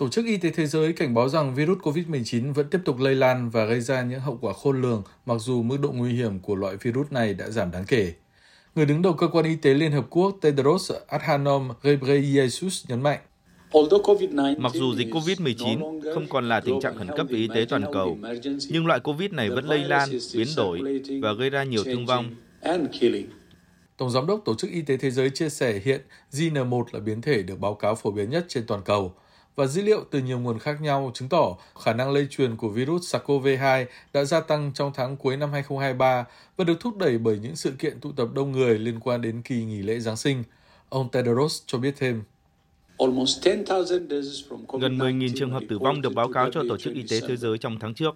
Tổ chức Y tế Thế giới cảnh báo rằng virus COVID-19 vẫn tiếp tục lây lan và gây ra những hậu quả khôn lường mặc dù mức độ nguy hiểm của loại virus này đã giảm đáng kể. Người đứng đầu cơ quan y tế Liên Hợp Quốc Tedros Adhanom Ghebreyesus nhấn mạnh. Mặc dù dịch COVID-19 không còn là tình trạng khẩn cấp về y tế toàn cầu, nhưng loại COVID này vẫn lây lan, biến đổi và gây ra nhiều thương vong. Tổng giám đốc Tổ chức Y tế Thế giới chia sẻ hiện JN1 là biến thể được báo cáo phổ biến nhất trên toàn cầu và dữ liệu từ nhiều nguồn khác nhau chứng tỏ khả năng lây truyền của virus SARS-CoV-2 đã gia tăng trong tháng cuối năm 2023 và được thúc đẩy bởi những sự kiện tụ tập đông người liên quan đến kỳ nghỉ lễ Giáng sinh. Ông Tedros cho biết thêm. Gần 10.000 trường hợp tử vong được báo cáo cho Tổ chức Y tế Thế giới trong tháng trước.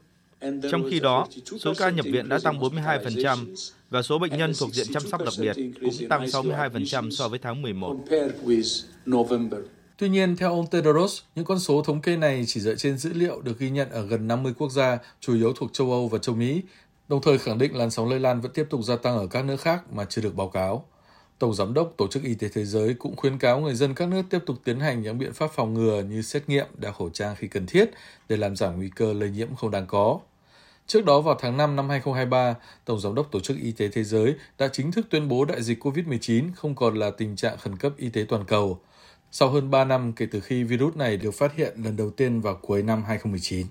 Trong khi đó, số ca nhập viện đã tăng 42% và số bệnh nhân thuộc diện chăm sóc đặc biệt cũng tăng 62% so với tháng 11. Tuy nhiên, theo ông Tedros, những con số thống kê này chỉ dựa trên dữ liệu được ghi nhận ở gần 50 quốc gia, chủ yếu thuộc châu Âu và châu Mỹ, đồng thời khẳng định làn sóng lây lan vẫn tiếp tục gia tăng ở các nước khác mà chưa được báo cáo. Tổng Giám đốc Tổ chức Y tế Thế giới cũng khuyến cáo người dân các nước tiếp tục tiến hành những biện pháp phòng ngừa như xét nghiệm, đeo khẩu trang khi cần thiết để làm giảm nguy cơ lây nhiễm không đáng có. Trước đó vào tháng 5 năm 2023, Tổng Giám đốc Tổ chức Y tế Thế giới đã chính thức tuyên bố đại dịch COVID-19 không còn là tình trạng khẩn cấp y tế toàn cầu. Sau hơn 3 năm kể từ khi virus này được phát hiện lần đầu tiên vào cuối năm 2019.